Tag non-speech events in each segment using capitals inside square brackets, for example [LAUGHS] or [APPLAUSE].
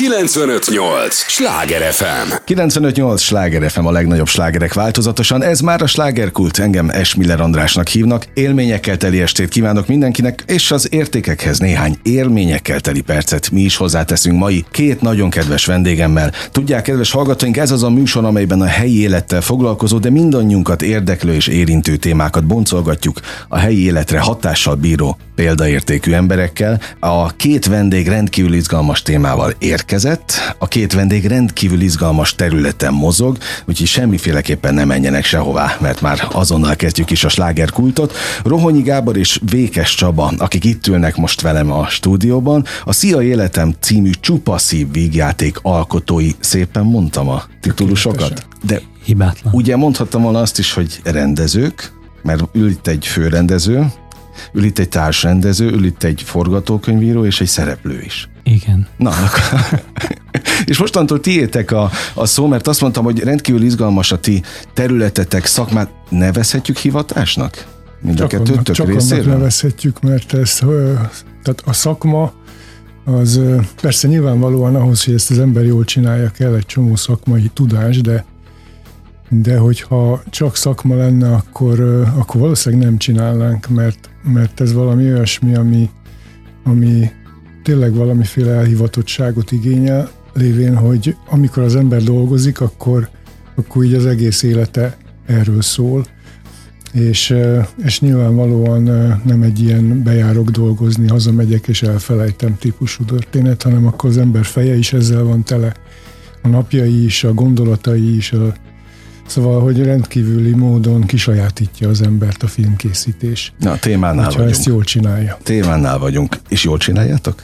958! Sláger FM! 958! Sláger FM a legnagyobb slágerek változatosan. Ez már a slágerkult. Engem Esmiller Andrásnak hívnak. Élményekkel teli estét kívánok mindenkinek, és az értékekhez néhány élményekkel teli percet mi is hozzáteszünk mai két nagyon kedves vendégemmel. Tudják, kedves hallgatóink, ez az a műsor, amelyben a helyi élettel foglalkozó, de mindannyiunkat érdeklő és érintő témákat boncolgatjuk a helyi életre hatással bíró példaértékű emberekkel. A két vendég rendkívül izgalmas témával érkezett, a két vendég rendkívül izgalmas területen mozog, úgyhogy semmiféleképpen nem menjenek sehová, mert már azonnal kezdjük is a slágerkultot. Rohonyi Gábor és Vékes Csaba, akik itt ülnek most velem a stúdióban, a Szia Életem című csupaszív vígjáték alkotói, szépen mondtam a titulusokat, de Hibátlan. ugye mondhattam volna azt is, hogy rendezők, mert ül itt egy főrendező, ül itt egy társrendező, ül itt egy forgatókönyvíró és egy szereplő is. Igen. Na, akkor... és mostantól tiétek a, a szó, mert azt mondtam, hogy rendkívül izgalmas a ti területetek, szakmát nevezhetjük hivatásnak? Mind a Csak, annak, kettőtök csak annak részéről? nevezhetjük, mert ez, tehát a szakma az persze nyilvánvalóan ahhoz, hogy ezt az ember jól csinálja, kell egy csomó szakmai tudás, de de hogyha csak szakma lenne, akkor, akkor valószínűleg nem csinálnánk, mert, mert ez valami olyasmi, ami, ami tényleg valamiféle elhivatottságot igényel, lévén, hogy amikor az ember dolgozik, akkor, akkor így az egész élete erről szól, és, és nyilvánvalóan nem egy ilyen bejárok dolgozni, hazamegyek és elfelejtem típusú történet, hanem akkor az ember feje is ezzel van tele, a napjai is, a gondolatai is, a, szóval, hogy rendkívüli módon kisajátítja az embert a filmkészítés, Na, témánál ha vagyunk. ezt jól csinálja. Témánál vagyunk. És jól csináljátok?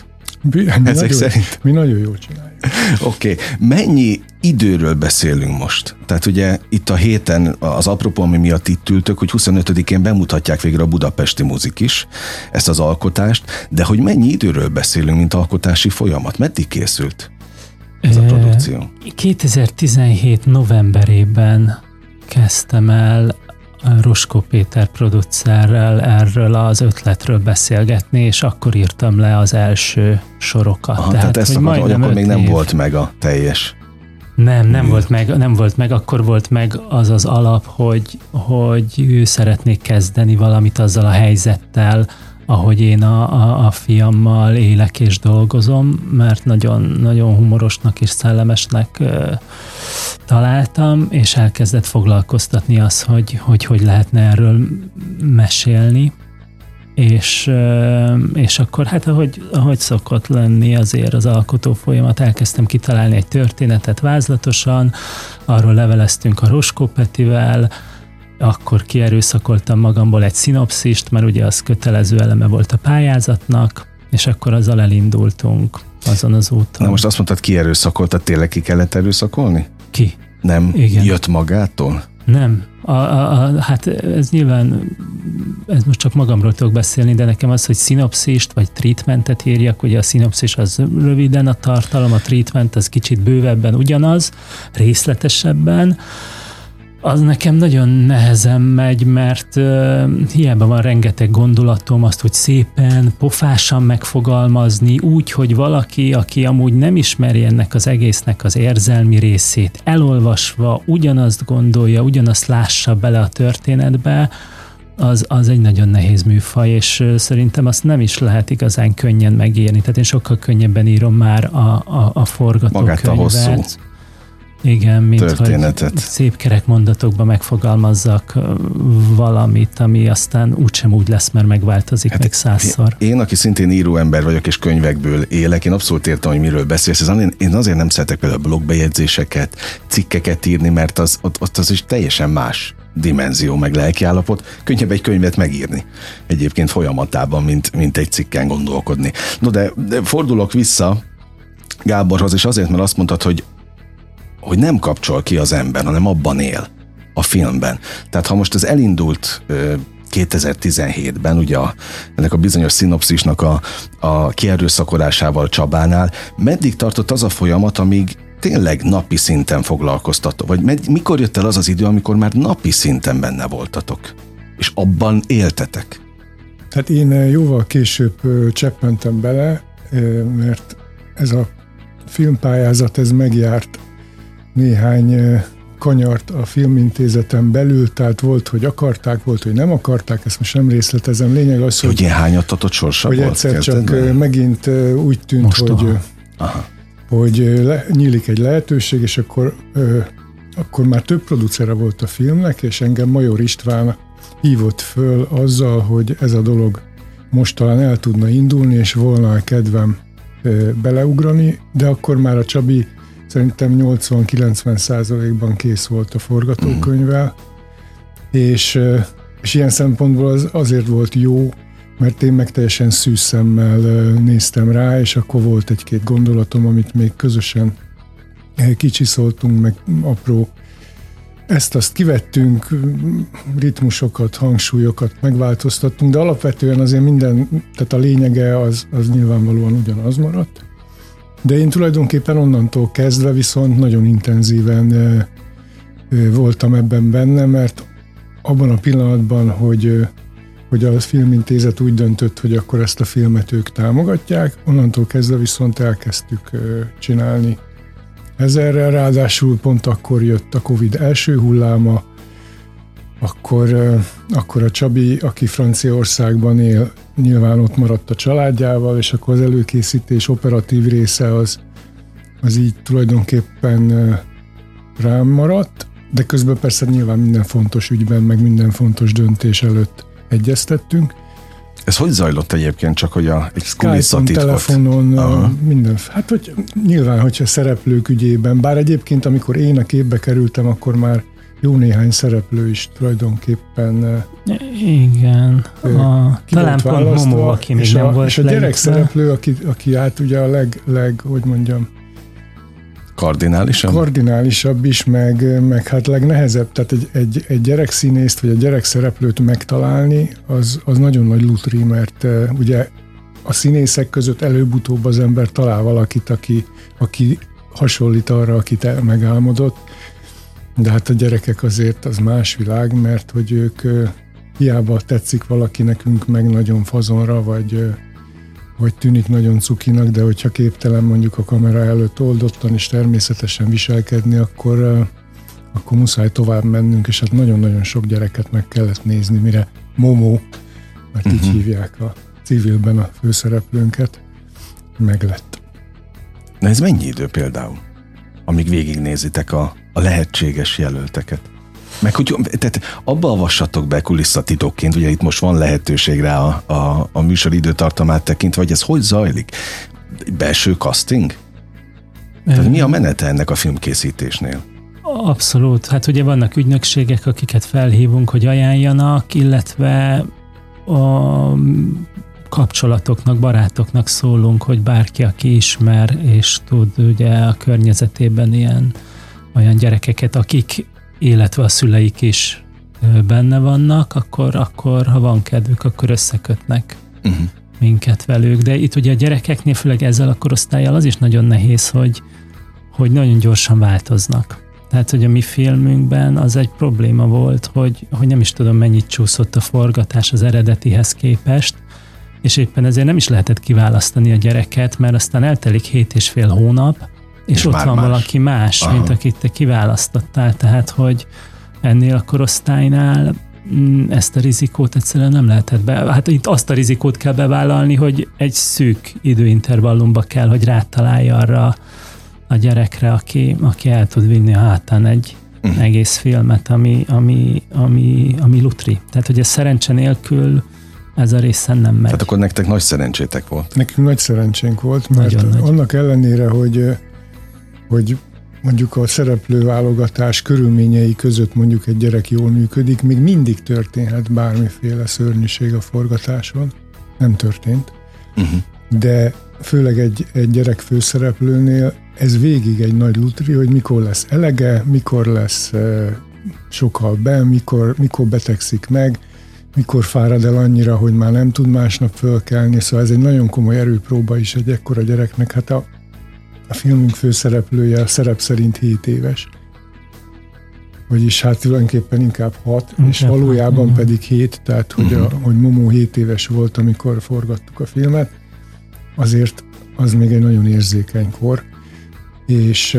Mi, mi, Ezek nagyon, szerint? mi nagyon jól csináljuk. [LAUGHS] Oké, okay. mennyi időről beszélünk most? Tehát ugye itt a héten az apropó, ami miatt itt ültök, hogy 25-én bemutatják végre a Budapesti Muzik is ezt az alkotást, de hogy mennyi időről beszélünk, mint alkotási folyamat? Meddig készült ez a produkció? 2017 novemberében kezdtem el Roskó Péter producerrel erről az ötletről beszélgetni, és akkor írtam le az első sorokat. Aha, tehát, tehát ezt akartam, hogy akkor még nem év. volt meg a teljes. Nem, nem mű. volt meg, nem volt meg, akkor volt meg az az alap, hogy, hogy ő szeretnék kezdeni valamit azzal a helyzettel, ahogy én a, a, a fiammal élek és dolgozom, mert nagyon, nagyon humorosnak és szellemesnek ö, találtam, és elkezdett foglalkoztatni az, hogy hogy, hogy lehetne erről mesélni. És, és akkor hát ahogy, ahogy szokott lenni azért az alkotó folyamat, elkezdtem kitalálni egy történetet vázlatosan, arról leveleztünk a Roskó Petivel, akkor kierőszakoltam magamból egy szinopszist, mert ugye az kötelező eleme volt a pályázatnak, és akkor azzal elindultunk azon az úton. Na most azt mondtad, ki erőszakoltad, tényleg ki kellett erőszakolni? Ki? Nem Igen. jött magától? Nem. A, a, a, hát ez nyilván, ez most csak magamról tudok beszélni, de nekem az, hogy szinopszist vagy treatmentet írjak, ugye a szinopszis az röviden a tartalom, a treatment az kicsit bővebben ugyanaz, részletesebben, az nekem nagyon nehezen megy, mert uh, hiába van rengeteg gondolatom, azt, hogy szépen, pofásan megfogalmazni, úgy, hogy valaki, aki amúgy nem ismeri ennek az egésznek az érzelmi részét, elolvasva ugyanazt gondolja, ugyanazt lássa bele a történetbe, az, az egy nagyon nehéz műfaj, és szerintem azt nem is lehet igazán könnyen megírni. Tehát én sokkal könnyebben írom már a, a, a forgatókönyvet. Magát a hosszú Igen, mint történetet. hogy szép kerek mondatokba megfogalmazzak valamit, ami aztán úgysem úgy lesz, mert megváltozik hát meg százszor. Én, aki szintén író ember vagyok, és könyvekből élek, én abszolút értem, hogy miről beszélsz. Ez azért- Én azért nem szeretek például blogbejegyzéseket, cikkeket írni, mert az, ott, ott az is teljesen más dimenzió, meg lelkiállapot. Könnyebb egy könyvet megírni egyébként folyamatában, mint, mint egy cikken gondolkodni. No de, de fordulok vissza Gáborhoz, és azért, mert azt mondtad, hogy hogy nem kapcsol ki az ember, hanem abban él a filmben. Tehát ha most ez elindult ö, 2017-ben, ugye a, ennek a bizonyos szinopszisnak a, a kierőszakolásával Csabánál, meddig tartott az a folyamat, amíg tényleg napi szinten foglalkoztató? Vagy med, mikor jött el az az idő, amikor már napi szinten benne voltatok? És abban éltetek? Hát én jóval később cseppentem bele, mert ez a filmpályázat ez megjárt néhány kanyart a filmintézeten belül, tehát volt, hogy akarták, volt, hogy nem akarták, ezt most nem részletezem. Lényeg az, hogy... Hogy ilyen hányattatott sorsa hogy volt? egyszer csak megint úgy tűnt, Most hogy, Aha. hogy le, nyílik egy lehetőség, és akkor, akkor már több producere volt a filmnek, és engem Major István hívott föl azzal, hogy ez a dolog most talán el tudna indulni, és volna a kedvem beleugrani, de akkor már a Csabi szerintem 80-90 százalékban kész volt a forgatókönyvvel, mm. és, és ilyen szempontból az azért volt jó, mert én meg teljesen szűz szemmel néztem rá, és akkor volt egy-két gondolatom, amit még közösen kicsiszoltunk, meg apró ezt-azt kivettünk, ritmusokat, hangsúlyokat megváltoztattunk, de alapvetően azért minden, tehát a lényege az, az nyilvánvalóan ugyanaz maradt. De én tulajdonképpen onnantól kezdve viszont nagyon intenzíven voltam ebben benne, mert abban a pillanatban, hogy, hogy a filmintézet úgy döntött, hogy akkor ezt a filmet ők támogatják, onnantól kezdve viszont elkezdtük csinálni. Ezerrel, ráadásul pont akkor jött a Covid első hulláma, akkor, akkor a Csabi, aki Franciaországban él, nyilván ott maradt a családjával, és akkor az előkészítés operatív része az, az így tulajdonképpen rám maradt, de közben persze nyilván minden fontos ügyben, meg minden fontos döntés előtt egyeztettünk. Ez hogy zajlott egyébként, csak hogy a egy kulisszatitkot? telefonon, Aha. minden. Hát hogy nyilván, hogyha szereplők ügyében, bár egyébként amikor én a képbe kerültem, akkor már jó néhány szereplő is tulajdonképpen igen. A, talán pont Momo, aki még nem a, volt És a gyerek szereplő, aki, aki hát ugye a leg, leg, hogy mondjam, Kardinálisabb? Kardinálisabb is, meg, meg hát legnehezebb, tehát egy, egy, egy gyerekszínészt, vagy egy gyerekszereplőt megtalálni, az, az nagyon nagy lutri, mert uh, ugye a színészek között előbb-utóbb az ember talál valakit, aki, aki hasonlít arra, akit megálmodott, de hát a gyerekek azért az más világ, mert hogy ők hiába tetszik valaki nekünk meg nagyon fazonra, vagy vagy tűnik nagyon cukinak, de hogyha képtelen mondjuk a kamera előtt oldottan és természetesen viselkedni, akkor, akkor muszáj tovább mennünk, és hát nagyon-nagyon sok gyereket meg kellett nézni, mire Momo, mert uh-huh. így mhm. hívják a civilben a főszereplőnket, meglett. Na ez mennyi idő például, amíg végignézitek a, a lehetséges jelölteket? Meg hogy tehát abba avassatok be kulisszatitokként, ugye itt most van lehetőség rá a, a, a műsor időtartamát tekintve, hogy ez hogy zajlik? Belső casting? Tehát mi a menete ennek a filmkészítésnél? Abszolút. Hát ugye vannak ügynökségek, akiket felhívunk, hogy ajánljanak, illetve a kapcsolatoknak, barátoknak szólunk, hogy bárki, aki ismer, és tud ugye a környezetében ilyen olyan gyerekeket, akik illetve a szüleik is benne vannak, akkor, akkor ha van kedvük, akkor összekötnek uh-huh. minket velük. De itt ugye a gyerekeknél, főleg ezzel a korosztályjal az is nagyon nehéz, hogy, hogy nagyon gyorsan változnak. Tehát, hogy a mi filmünkben az egy probléma volt, hogy, hogy nem is tudom mennyit csúszott a forgatás az eredetihez képest, és éppen ezért nem is lehetett kiválasztani a gyereket, mert aztán eltelik hét és fél hónap, és, és ott van más. valaki más, Aha. mint akit te kiválasztottál, tehát hogy ennél a korosztálynál mm, ezt a rizikót egyszerűen nem lehetett be. Hát itt azt a rizikót kell bevállalni, hogy egy szűk időintervallumba kell, hogy rátalálja arra a gyerekre, aki, aki el tud vinni a hátán egy uh-huh. egész filmet, ami, ami, ami, ami lutri. Tehát, hogy ez szerencse nélkül ez a részen nem megy. Tehát akkor nektek nagy szerencsétek volt. Nekünk nagy szerencsénk volt, mert Nagyon annak nagy. ellenére, hogy hogy mondjuk a szereplőválogatás körülményei között mondjuk egy gyerek jól működik, még mindig történhet bármiféle szörnyűség a forgatáson. Nem történt. Uh-huh. De főleg egy, egy gyerek főszereplőnél ez végig egy nagy lutri, hogy mikor lesz elege, mikor lesz uh, sokkal be, mikor, mikor betegszik meg, mikor fárad el annyira, hogy már nem tud másnap fölkelni, szóval ez egy nagyon komoly erőpróba is egy ekkora gyereknek. Hát a, a filmünk főszereplője a szerep szerint 7 éves. Vagyis hát tulajdonképpen inkább 6, okay. és valójában uh-huh. pedig 7, tehát hogy, a, mhm. hogy Momó 7 éves volt, amikor forgattuk a filmet, azért az még egy nagyon érzékeny kor. és,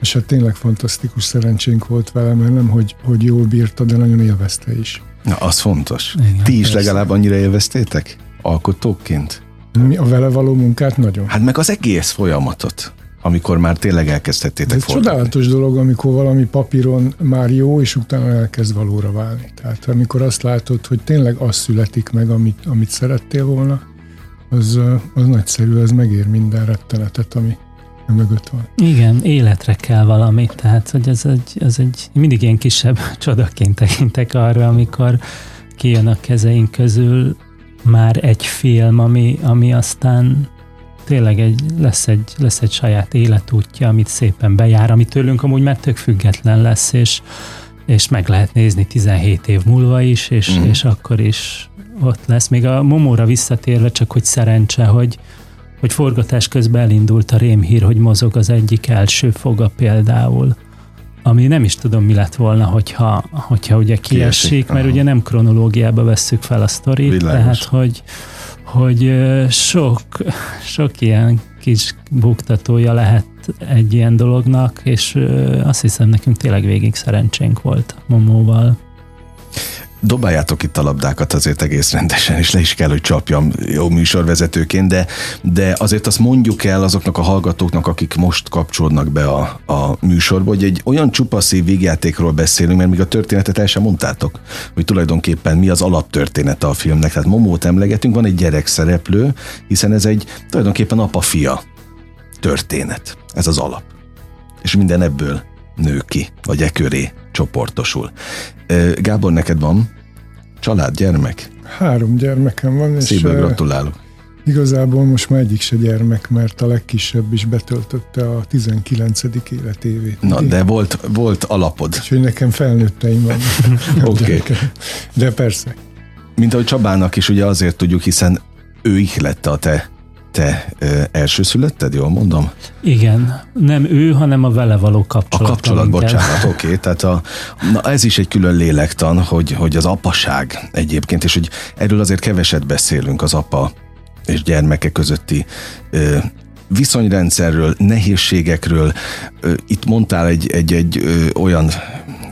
és hát tényleg fantasztikus szerencsénk volt vele, mert nem, hogy, hogy jól bírta, de nagyon élvezte is. Na, az fontos. Igen, Ti is persze. legalább annyira élveztétek? Alkotóként? Mi a vele való munkát nagyon. Hát meg az egész folyamatot amikor már tényleg elkezdhettétek Ez csodálatos dolog, amikor valami papíron már jó, és utána elkezd valóra válni. Tehát amikor azt látod, hogy tényleg az születik meg, amit, amit szerettél volna, az, az nagyszerű, ez megér minden rettenetet, ami mögött van. Igen, életre kell valami, tehát hogy ez egy, ez egy mindig ilyen kisebb [LAUGHS] csodaként tekintek arra, amikor kijön a kezeink közül már egy film, ami, ami aztán tényleg egy, lesz, egy, lesz egy saját életútja, amit szépen bejár, ami tőlünk amúgy már tök független lesz, és, és meg lehet nézni 17 év múlva is, és, mm. és akkor is ott lesz. Még a Momóra visszatérve, csak hogy szerencse, hogy, hogy forgatás közben elindult a rémhír, hogy mozog az egyik első foga például, ami nem is tudom, mi lett volna, hogyha, hogyha ugye kiesik, kiesik mert aha. ugye nem kronológiába vesszük fel a sztorit, Világos. tehát hogy, hogy sok, sok ilyen kis buktatója lehet egy ilyen dolognak, és azt hiszem nekünk tényleg végig szerencsénk volt Momóval dobáljátok itt a labdákat azért egész rendesen, és le is kell, hogy csapjam jó műsorvezetőként, de, de azért azt mondjuk el azoknak a hallgatóknak, akik most kapcsolódnak be a, a műsorba, hogy egy olyan csupaszív végjátékról beszélünk, mert még a történetet el sem mondtátok, hogy tulajdonképpen mi az alaptörténete a filmnek. Tehát Momót emlegetünk, van egy gyerek szereplő, hiszen ez egy tulajdonképpen apa-fia történet. Ez az alap. És minden ebből nő ki, vagy e köré csoportosul. Gábor, neked van család, gyermek? Három gyermekem van. Szívből gratulálok. Igazából most már egyik se gyermek, mert a legkisebb is betöltötte a 19. életévét. Na, Én? de volt, volt alapod. hogy nekem felnőtteim van. [LAUGHS] Oké. Okay. De persze. Mint ahogy Csabának is ugye azért tudjuk, hiszen ő ihlette a te te ö, elsőszülötted, jól mondom? Igen, nem ő, hanem a vele való kapcsolat. A kapcsolat, bocsánat, oké. Okay, tehát a, na ez is egy külön lélektan, hogy, hogy az apaság egyébként, és hogy erről azért keveset beszélünk az apa és gyermeke közötti ö, viszonyrendszerről, nehézségekről. Ö, itt mondtál egy, egy, egy ö, olyan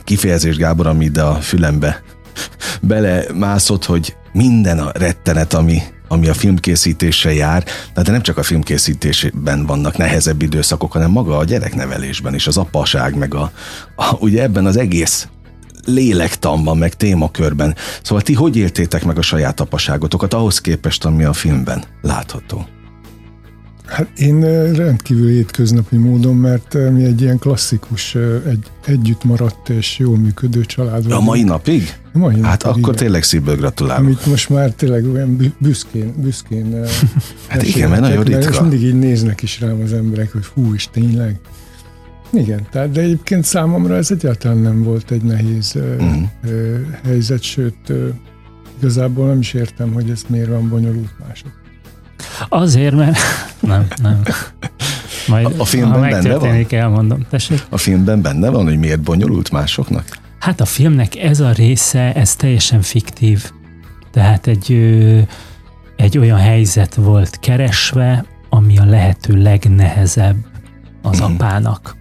kifejezés, Gábor, ami ide a fülembe [LAUGHS] belemászott, hogy minden a rettenet, ami ami a filmkészítése jár, de nem csak a filmkészítésben vannak nehezebb időszakok, hanem maga a gyereknevelésben is, az apaság, meg a, a ugye ebben az egész lélektanban, meg témakörben. Szóval ti hogy éltétek meg a saját apaságotokat ahhoz képest, ami a filmben látható? Hát én rendkívül étköznapi módon, mert mi egy ilyen klasszikus, egy, együtt maradt és jól működő család vagyunk. A mai napig? A mai napig, hát akkor igen. tényleg szívből gratulálok. Amit most már tényleg olyan büszkén, büszkén [LAUGHS] Hát igen, mert nagyon ritka. És mindig így néznek is rám az emberek, hogy hú, is tényleg. Igen, tehát de egyébként számomra ez egyáltalán nem volt egy nehéz uh-huh. helyzet, sőt, igazából nem is értem, hogy ez miért van bonyolult mások. Azért, mert nem, nem. Majd, a, filmben benne van? elmondom. Tessék? A filmben benne van, hogy miért bonyolult másoknak? Hát a filmnek ez a része, ez teljesen fiktív. Tehát egy, egy olyan helyzet volt keresve, ami a lehető legnehezebb az mm. apának.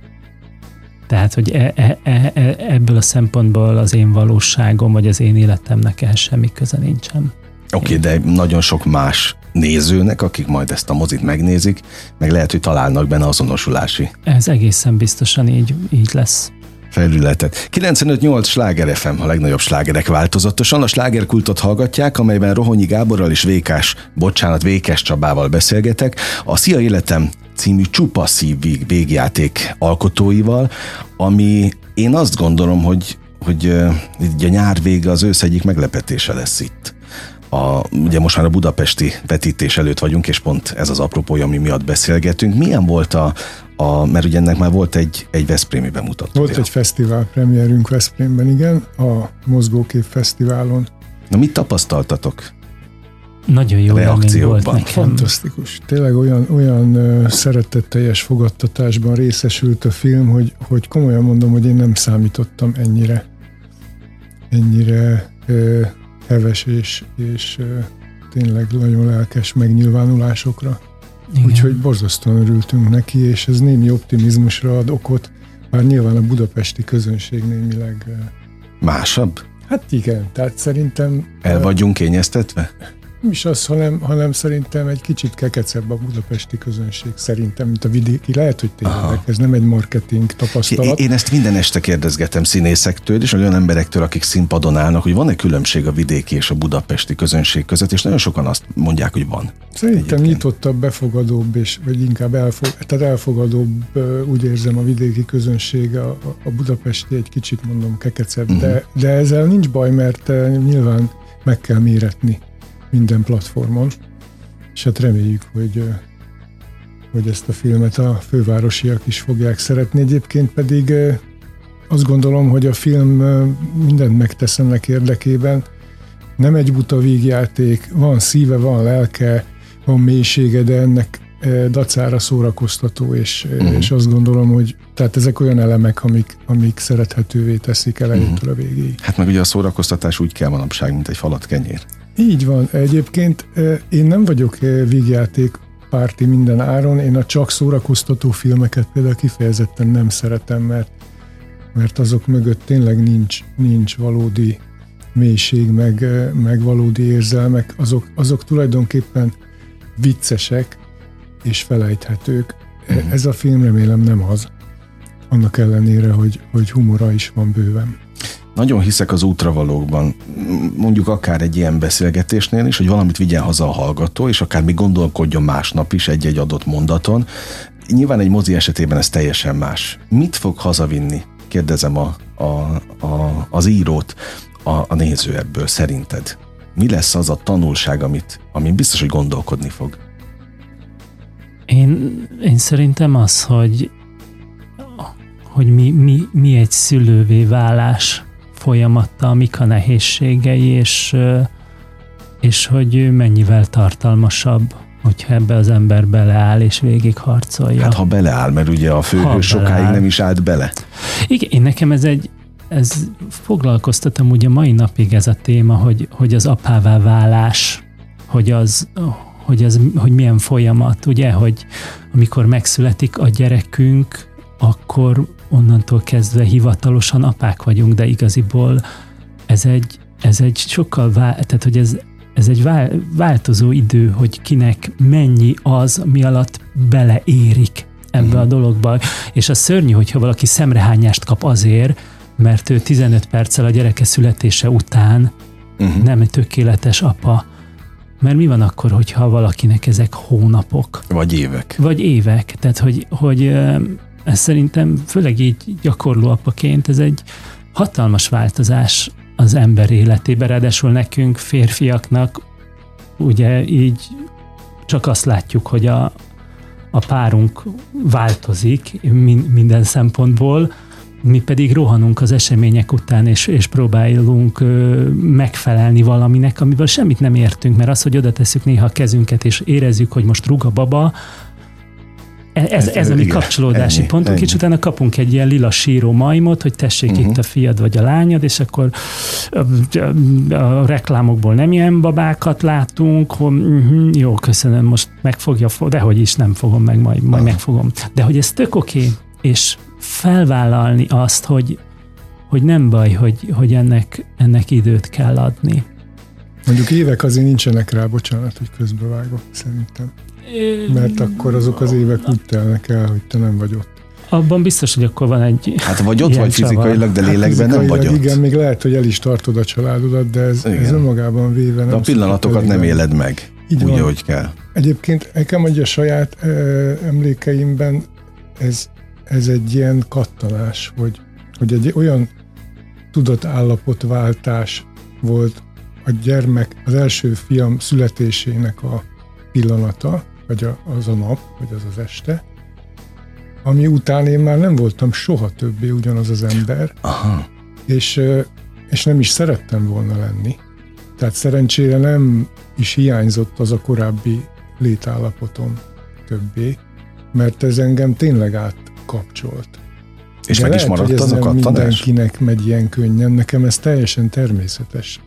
Tehát, hogy e, e, e, e, ebből a szempontból az én valóságom, vagy az én életemnek ehhez semmi köze nincsen. Oké, okay, de nagyon sok más nézőnek, akik majd ezt a mozit megnézik, meg lehet, hogy találnak benne azonosulási. Ez egészen biztosan így, így lesz felületet. 95-8 Sláger FM, a legnagyobb slágerek változatosan. A slágerkultot hallgatják, amelyben Rohonyi Gáborral és Vékás, bocsánat, Vékes Csabával beszélgetek. A Szia Életem című csupa szív végjáték alkotóival, ami én azt gondolom, hogy, hogy uh, a nyár vége az ősz egyik meglepetése lesz itt a, ugye most már a budapesti vetítés előtt vagyunk, és pont ez az apropója, ami miatt beszélgetünk. Milyen volt a, a mert ugye ennek már volt egy, egy Veszprémi bemutató. Volt egy fesztivál premierünk Veszprémben, igen, a Mozgókép Fesztiválon. Na mit tapasztaltatok? Nagyon jó élmény volt nekem. Fantasztikus. Tényleg olyan, olyan szeretetteljes fogadtatásban részesült a film, hogy, hogy komolyan mondom, hogy én nem számítottam ennyire ennyire heves és, és tényleg nagyon lelkes megnyilvánulásokra. Igen. Úgyhogy borzasztóan örültünk neki, és ez némi optimizmusra ad okot, bár nyilván a budapesti közönség némileg... Másabb? Hát igen, tehát szerintem... El vagyunk kényeztetve? Nem is az, hanem, hanem szerintem egy kicsit kekecebb a budapesti közönség szerintem, mint a vidéki. Lehet, hogy tényleg ez nem egy marketing tapasztalat. Én ezt minden este kérdezgetem színészektől és olyan emberektől, akik színpadon állnak, hogy van-e különbség a vidéki és a budapesti közönség között, és nagyon sokan azt mondják, hogy van. Szerintem egyébként. nyitottabb, befogadóbb, és, vagy inkább elfog, tehát elfogadóbb, úgy érzem a vidéki közönség, a, a budapesti egy kicsit mondom kekecebb, uh-huh. de, de ezzel nincs baj, mert nyilván meg kell méretni minden platformon, és hát reméljük, hogy, hogy ezt a filmet a fővárosiak is fogják szeretni. Egyébként pedig azt gondolom, hogy a film mindent megtesz ennek érdekében. Nem egy buta vígjáték, van szíve, van lelke, van mélysége, de ennek dacára szórakoztató, és, uh-huh. és azt gondolom, hogy tehát ezek olyan elemek, amik, amik szerethetővé teszik elejétől uh-huh. a végéig. Hát meg ugye a szórakoztatás úgy kell manapság, mint egy falat kenyér. Így van. Egyébként én nem vagyok vígjáték párti minden áron, én a csak szórakoztató filmeket például kifejezetten nem szeretem, mert, mert azok mögött tényleg nincs, nincs valódi mélység, meg, meg valódi érzelmek, azok, azok tulajdonképpen viccesek és felejthetők. Uh-huh. Ez a film remélem nem az, annak ellenére, hogy, hogy humora is van bőven nagyon hiszek az útravalókban, mondjuk akár egy ilyen beszélgetésnél is, hogy valamit vigyen haza a hallgató, és akár még gondolkodjon másnap is egy-egy adott mondaton. Nyilván egy mozi esetében ez teljesen más. Mit fog hazavinni? Kérdezem a, a, a, az írót, a, a néző ebből szerinted. Mi lesz az a tanulság, amit, amin biztos, hogy gondolkodni fog? Én, én szerintem az, hogy hogy mi, mi, mi egy szülővé válás folyamatta, mik a nehézségei, és, és hogy mennyivel tartalmasabb hogyha ebbe az ember beleáll és végig harcolja. Hát ha beleáll, mert ugye a főhős sokáig nem is állt bele. Igen, én nekem ez egy, ez foglalkoztatom ugye mai napig ez a téma, hogy, hogy az apává válás, hogy az, hogy, az, hogy milyen folyamat, ugye, hogy amikor megszületik a gyerekünk, akkor onnantól kezdve hivatalosan apák vagyunk, de igaziból ez egy, ez egy sokkal, vál, tehát hogy ez, ez egy változó idő, hogy kinek mennyi az, mi alatt beleérik ebbe uh-huh. a dologba. És a szörnyű, hogyha valaki szemrehányást kap azért, mert ő 15 perccel a gyereke születése után uh-huh. nem egy tökéletes apa. Mert mi van akkor, hogyha valakinek ezek hónapok? Vagy évek. Vagy évek. Tehát, hogy, hogy ez szerintem, főleg így gyakorló apaként, ez egy hatalmas változás az ember életében, ráadásul nekünk, férfiaknak, ugye így csak azt látjuk, hogy a, a párunk változik minden szempontból, mi pedig rohanunk az események után, és, és próbálunk ö, megfelelni valaminek, amivel semmit nem értünk, mert az, hogy oda tesszük néha a kezünket, és érezzük, hogy most rúg a baba, ez, ez, ez a mi kapcsolódási ennyi, pontunk, ennyi. és utána kapunk egy ilyen lila síró majmot, hogy tessék uh-huh. itt a fiad vagy a lányod, és akkor a, a reklámokból nem ilyen babákat látunk, hogy uh-huh, jó, köszönöm, most megfogja, de hogy is nem fogom meg, majd, majd uh-huh. megfogom. De hogy ez tök oké, okay, és felvállalni azt, hogy, hogy nem baj, hogy, hogy ennek, ennek időt kell adni. Mondjuk évek azért nincsenek rá, bocsánat, hogy közbevágok, szerintem. Mert akkor azok az évek úgy telnek el, hogy te nem vagy ott. Abban biztos, hogy akkor van egy Hát vagy ott vagy fizikailag, de lélekben hát nem vagy ott. Igen, még lehet, hogy el is tartod a családodat, de ez, ez önmagában véve nem De a pillanatokat nem éled meg, Így úgy, van. ahogy kell. Egyébként nekem a saját e, emlékeimben ez, ez egy ilyen kattanás, hogy, hogy egy olyan tudatállapotváltás volt a gyermek, az első fiam születésének a pillanata, vagy az a nap, vagy az az este, ami után én már nem voltam soha többé ugyanaz az ember, Aha. És, és nem is szerettem volna lenni. Tehát szerencsére nem is hiányzott az a korábbi létállapotom többé, mert ez engem tényleg átkapcsolt. És De meg lehet, is maradt hogy ez az nem a mindenkinek megy ilyen könnyen. Nekem ez teljesen természetes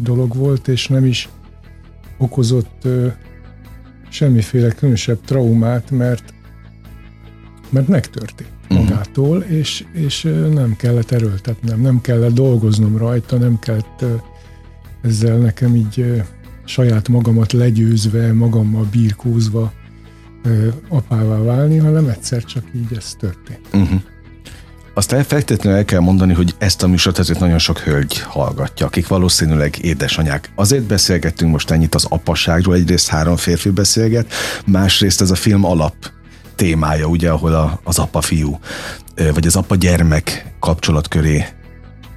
dolog volt, és nem is okozott semmiféle különösebb traumát, mert, mert megtörtént mhm. magától, és, és nem kellett erőltetnem, nem kellett dolgoznom rajta, nem kellett ezzel nekem így saját magamat legyőzve, magammal birkózva apává válni, hanem egyszer csak így ez történt. Uh-huh. Azt feltétlenül el kell mondani, hogy ezt a műsort ezért nagyon sok hölgy hallgatja, akik valószínűleg édesanyák. Azért beszélgettünk most ennyit az apasságról, egyrészt három férfi beszélget, másrészt ez a film alap témája, ugye, ahol a, az apa-fiú, vagy az apa-gyermek kapcsolat köré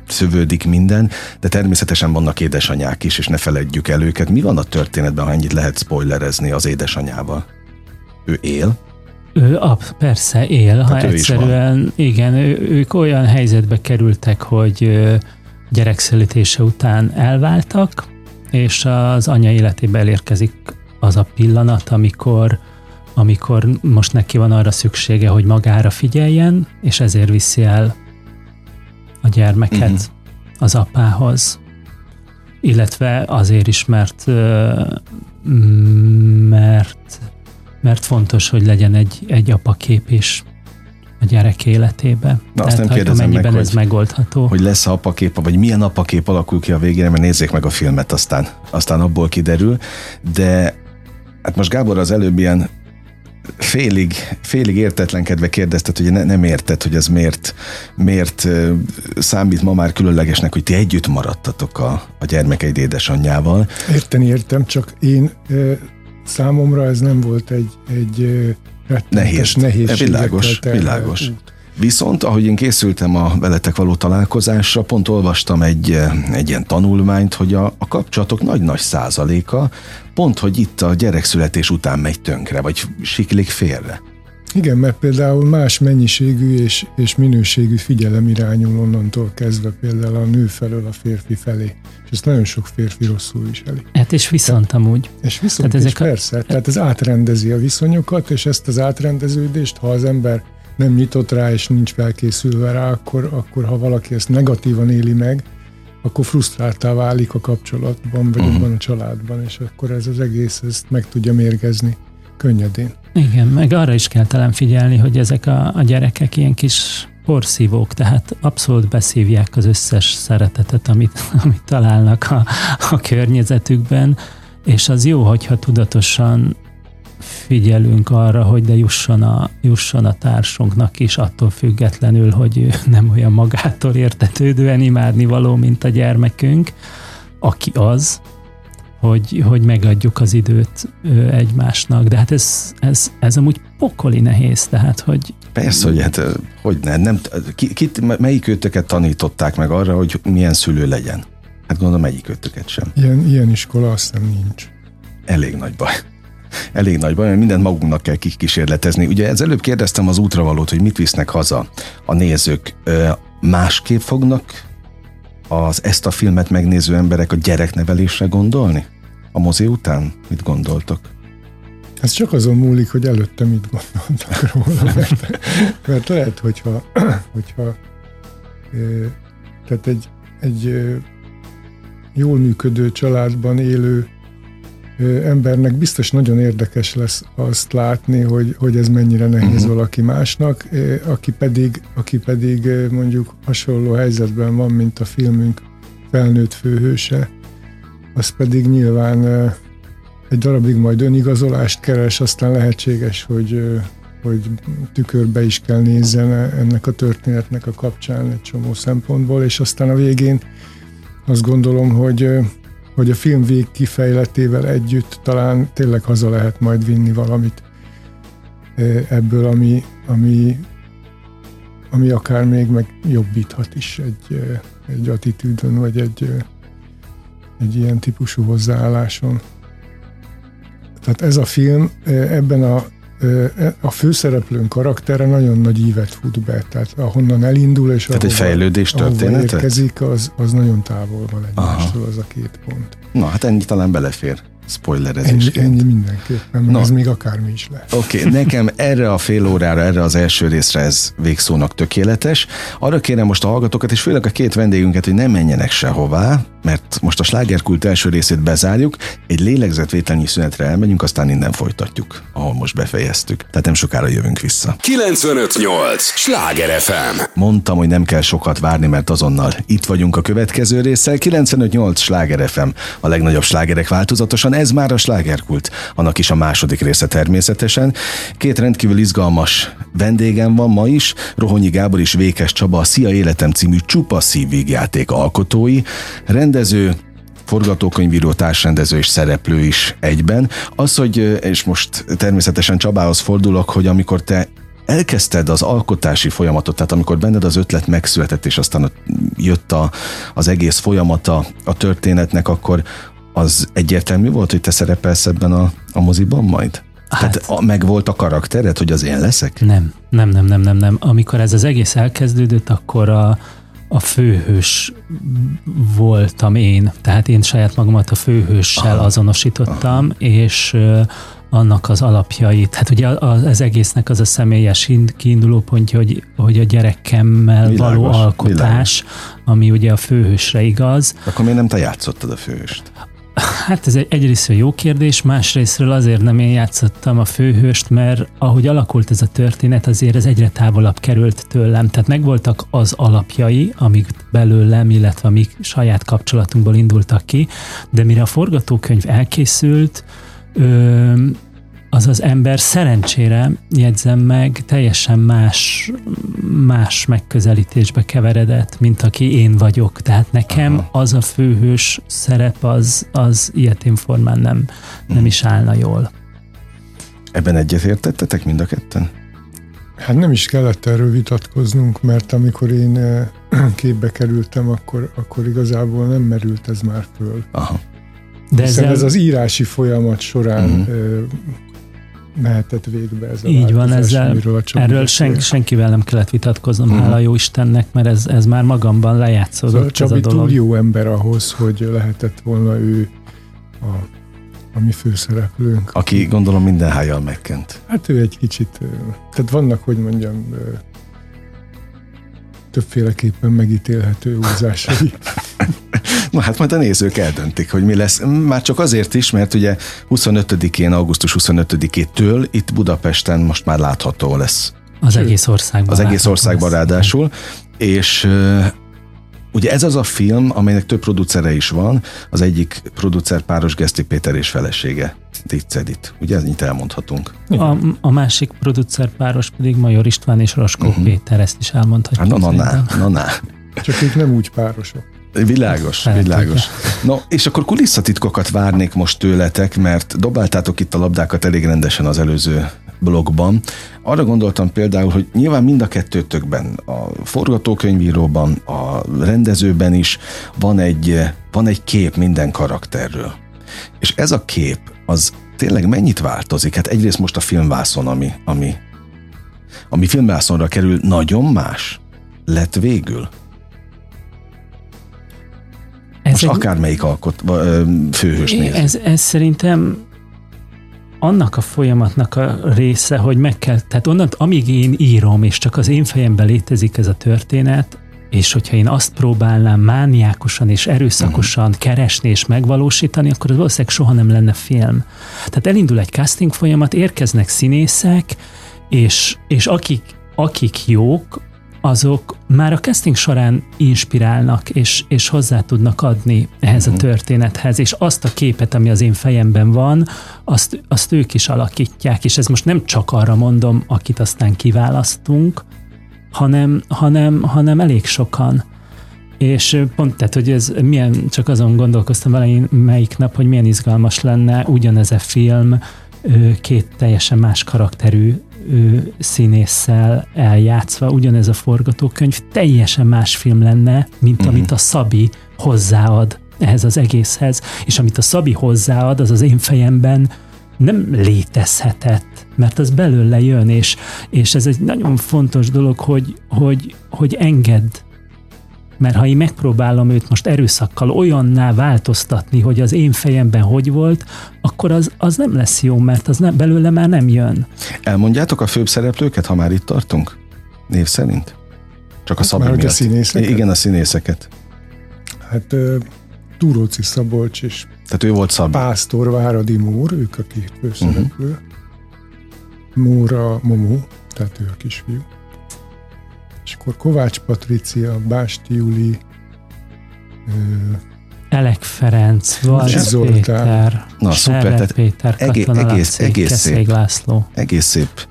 szövődik minden, de természetesen vannak édesanyák is, és ne feledjük el őket. Mi van a történetben, ha ennyit lehet spoilerezni az édesanyával? Ő él? Ő ap, persze él, ha egyszerűen, igen, ő, ők olyan helyzetbe kerültek, hogy gyerekszületése után elváltak, és az anya életébe elérkezik az a pillanat, amikor amikor most neki van arra szüksége, hogy magára figyeljen, és ezért viszi el a gyermeket uh-huh. az apához. Illetve azért is, mert mert mert fontos, hogy legyen egy, egy apakép is a gyerek életébe. Na, Tehát, azt nem kérdezem meg, ez hogy, megoldható. hogy lesz apakép, vagy milyen apakép alakul ki a végére, mert nézzék meg a filmet, aztán, aztán abból kiderül. De hát most Gábor az előbb ilyen félig, félig értetlenkedve kérdezted, hogy ne, nem érted, hogy ez miért, miért számít ma már különlegesnek, hogy ti együtt maradtatok a, a gyermekeid édesanyjával. Érteni értem, csak én számomra ez nem volt egy, egy nehéz, nehéz világos, világos. Út. Viszont, ahogy én készültem a veletek való találkozásra, pont olvastam egy, egy ilyen tanulmányt, hogy a, a kapcsolatok nagy-nagy százaléka pont, hogy itt a gyerekszületés után megy tönkre, vagy siklik félre. Igen, mert például más mennyiségű és, és minőségű figyelem irányul onnantól kezdve például a nő felől a férfi felé. És ezt nagyon sok férfi rosszul viseli. Hát és viszont tehát, amúgy. És viszont tehát ezek és a... persze, tehát ez átrendezi a viszonyokat, és ezt az átrendeződést, ha az ember nem nyitott rá, és nincs felkészülve rá, akkor, akkor ha valaki ezt negatívan éli meg, akkor frusztráltá válik a kapcsolatban, vagy uh-huh. abban a családban, és akkor ez az egész ezt meg tudja mérgezni könnyedén. Igen, meg arra is kell talán figyelni, hogy ezek a, a gyerekek ilyen kis porszívók, tehát abszolút beszívják az összes szeretetet, amit, [LAUGHS] amit találnak a, a környezetükben, és az jó, hogyha tudatosan figyelünk arra, hogy de jusson a, jusson a társunknak is, attól függetlenül, hogy ő [LAUGHS] nem olyan magától értetődően imádni való, mint a gyermekünk, aki az, hogy, hogy megadjuk az időt egymásnak, de hát ez, ez, ez amúgy pokoli nehéz, tehát hogy... Persze, hogy hát, hogy ne, nem, ki, kit, melyik őtöket tanították meg arra, hogy milyen szülő legyen? Hát gondolom, melyik őtöket sem. Ilyen, ilyen iskola azt nem nincs. Elég nagy baj. [LAUGHS] Elég nagy baj, mert mindent magunknak kell kísérletezni. Ugye ez előbb kérdeztem az útravalót, hogy mit visznek haza a nézők. Másképp fognak az ezt a filmet megnéző emberek a gyereknevelésre gondolni? A mozi után? Mit gondoltok? Ez csak azon múlik, hogy előtte mit gondoltak róla, mert, mert lehet, hogyha, hogyha tehát egy, egy jól működő családban élő embernek biztos nagyon érdekes lesz azt látni, hogy, hogy ez mennyire nehéz uh-huh. valaki másnak, aki pedig, aki pedig mondjuk hasonló helyzetben van, mint a filmünk felnőtt főhőse, az pedig nyilván egy darabig majd önigazolást keres, aztán lehetséges, hogy, hogy tükörbe is kell nézzen ennek a történetnek a kapcsán egy csomó szempontból, és aztán a végén azt gondolom, hogy hogy a film vég kifejletével együtt talán tényleg haza lehet majd vinni valamit ebből, ami, ami, ami akár még meg jobbíthat is egy, egy attitűdön, vagy egy, egy ilyen típusú hozzáálláson. Tehát ez a film ebben a a főszereplőn karaktere nagyon nagy ívet fut be, tehát ahonnan elindul, és tehát ahova, egy fejlődés története? érkezik, az, az nagyon távol van egymástól az a két pont. Na, hát ennyi talán belefér spoilerezésként. Ennyi, ennyi mindenképpen, no. ez még akármi is lehet. Oké, okay, nekem erre a fél órára, erre az első részre ez végszónak tökéletes. Arra kérem most a hallgatókat, és főleg a két vendégünket, hogy ne menjenek sehová, mert most a slágerkult első részét bezárjuk, egy lélegzetvételnyi szünetre elmegyünk, aztán innen folytatjuk, ahol most befejeztük. Tehát nem sokára jövünk vissza. 958! Sláger FM! Mondtam, hogy nem kell sokat várni, mert azonnal itt vagyunk a következő résszel. 958 Sláger FM, a legnagyobb slágerek változatosan, ez már a slágerkult. Annak is a második része természetesen. Két rendkívül izgalmas vendégem van ma is, Rohonyi Gábor és Vékes Csaba, a Szia Életem című csupa szívvégjáték alkotói, rendező, forgatókönyvíró, társrendező és szereplő is egyben. Az, hogy, és most természetesen Csabához fordulok, hogy amikor te elkezdted az alkotási folyamatot, tehát amikor benned az ötlet megszületett, és aztán jött a, az egész folyamata a történetnek, akkor az egyértelmű volt, hogy te szerepelsz ebben a, a moziban majd? Hát, Tehát a, meg volt a karaktered, hogy az én leszek? Nem, nem, nem, nem, nem, nem. Amikor ez az egész elkezdődött, akkor a, a főhős voltam én. Tehát én saját magamat a főhőssel Aha. azonosítottam, Aha. és annak az alapjait. Hát ugye az egésznek az a személyes kiinduló pontja, hogy, hogy a gyerekemmel világos, való alkotás, világos. ami ugye a főhősre igaz. Akkor miért nem te játszottad a főhőst? Hát ez egy egyrészt jó kérdés, másrésztről azért nem én játszottam a főhőst, mert ahogy alakult ez a történet, azért ez egyre távolabb került tőlem. Tehát megvoltak az alapjai, amik belőlem, illetve amik saját kapcsolatunkból indultak ki, de mire a forgatókönyv elkészült, ö, az az ember szerencsére, jegyzem meg, teljesen más, más megközelítésbe keveredett, mint aki én vagyok. Tehát nekem Aha. az a főhős szerep az, az ilyetén formán nem, nem is állna jól. Ebben egyetértettetek mind a ketten? Hát nem is kellett erről vitatkoznunk, mert amikor én [CLEARS THROAT] képbe kerültem, akkor, akkor igazából nem merült ez már föl. Aha. De Hiszen ezzel... ez az írási folyamat során uh-huh mehetett végbe ez a Így van, ezzel, erről sen, senkivel nem kellett vitatkoznom, uh-huh. hála jó Istennek, mert ez, ez már magamban lejátszódott szóval Csabi ez a dolog. túl jó ember ahhoz, hogy lehetett volna ő a, a mi főszereplőnk. Aki gondolom minden hájjal megkent. Hát ő egy kicsit, tehát vannak, hogy mondjam, többféleképpen megítélhető húzásai. [LAUGHS] Na hát majd a nézők eldöntik, hogy mi lesz. Már csak azért is, mert ugye 25-én, augusztus 25-től itt Budapesten most már látható lesz. Az egész országban. Az egész országban lesz. ráadásul. És Ugye ez az a film, amelynek több producere is van, az egyik producer páros Geszti Péter és felesége, Ticedit. Ugye ez itt elmondhatunk. A, a másik producer páros pedig Major István és Raskó uh-huh. Péter, ezt is elmondhatjuk. Hát, na, na, na, na, na. Csak ők nem úgy párosok. Világos, világos. No, és akkor kulisszatitkokat várnék most tőletek, mert dobáltátok itt a labdákat elég rendesen az előző blogban. Arra gondoltam például, hogy nyilván mind a kettőtökben, a forgatókönyvíróban, a rendezőben is van egy, van egy kép minden karakterről. És ez a kép, az tényleg mennyit változik? Hát egyrészt most a filmvászon, ami, ami, ami filmvászonra kerül, nagyon más lett végül. Ez Most egy, akármelyik alkot, főhős néz. Ez, ez szerintem annak a folyamatnak a része, hogy meg kell, tehát onnan, amíg én írom, és csak az én fejemben létezik ez a történet, és hogyha én azt próbálnám mániákusan és erőszakosan uh-huh. keresni és megvalósítani, akkor az valószínűleg soha nem lenne film. Tehát elindul egy casting folyamat, érkeznek színészek, és, és akik, akik jók, azok már a casting során inspirálnak, és, és hozzá tudnak adni ehhez a mhm. történethez, és azt a képet, ami az én fejemben van, azt, azt ők is alakítják, és ez most nem csak arra mondom, akit aztán kiválasztunk, hanem, hanem, hanem elég sokan. És pont tehát, hogy ez milyen, csak azon gondolkoztam vele melyik nap, hogy milyen izgalmas lenne ugyanez a film két teljesen más karakterű ő, színésszel eljátszva, ugyanez a forgatókönyv teljesen más film lenne, mint uh-huh. amit a Szabi hozzáad ehhez az egészhez, és amit a Szabi hozzáad, az az én fejemben nem létezhetett, mert az belőle jön, és, és ez egy nagyon fontos dolog, hogy, hogy, hogy engedd mert ha én megpróbálom őt most erőszakkal olyanná változtatni, hogy az én fejemben hogy volt, akkor az, az nem lesz jó, mert az nem, belőle már nem jön. Elmondjátok a főbb szereplőket, ha már itt tartunk? Név szerint? Csak a hát Szabi miatt. A színészeket? Igen, a színészeket. Hát Túróci Szabolcs és Tehát ő volt Szabi. Pásztor Váradi Mór, ők a két főszereplő. Uh-huh. Móra Momó, tehát ő a kisfiú. És akkor Kovács Patricia, Básti Juli, Elek Ferenc, Zoltán. Péter, Na, szuper, tehát Péter, egész- Laci, egész Keszély szép. László. Egész szép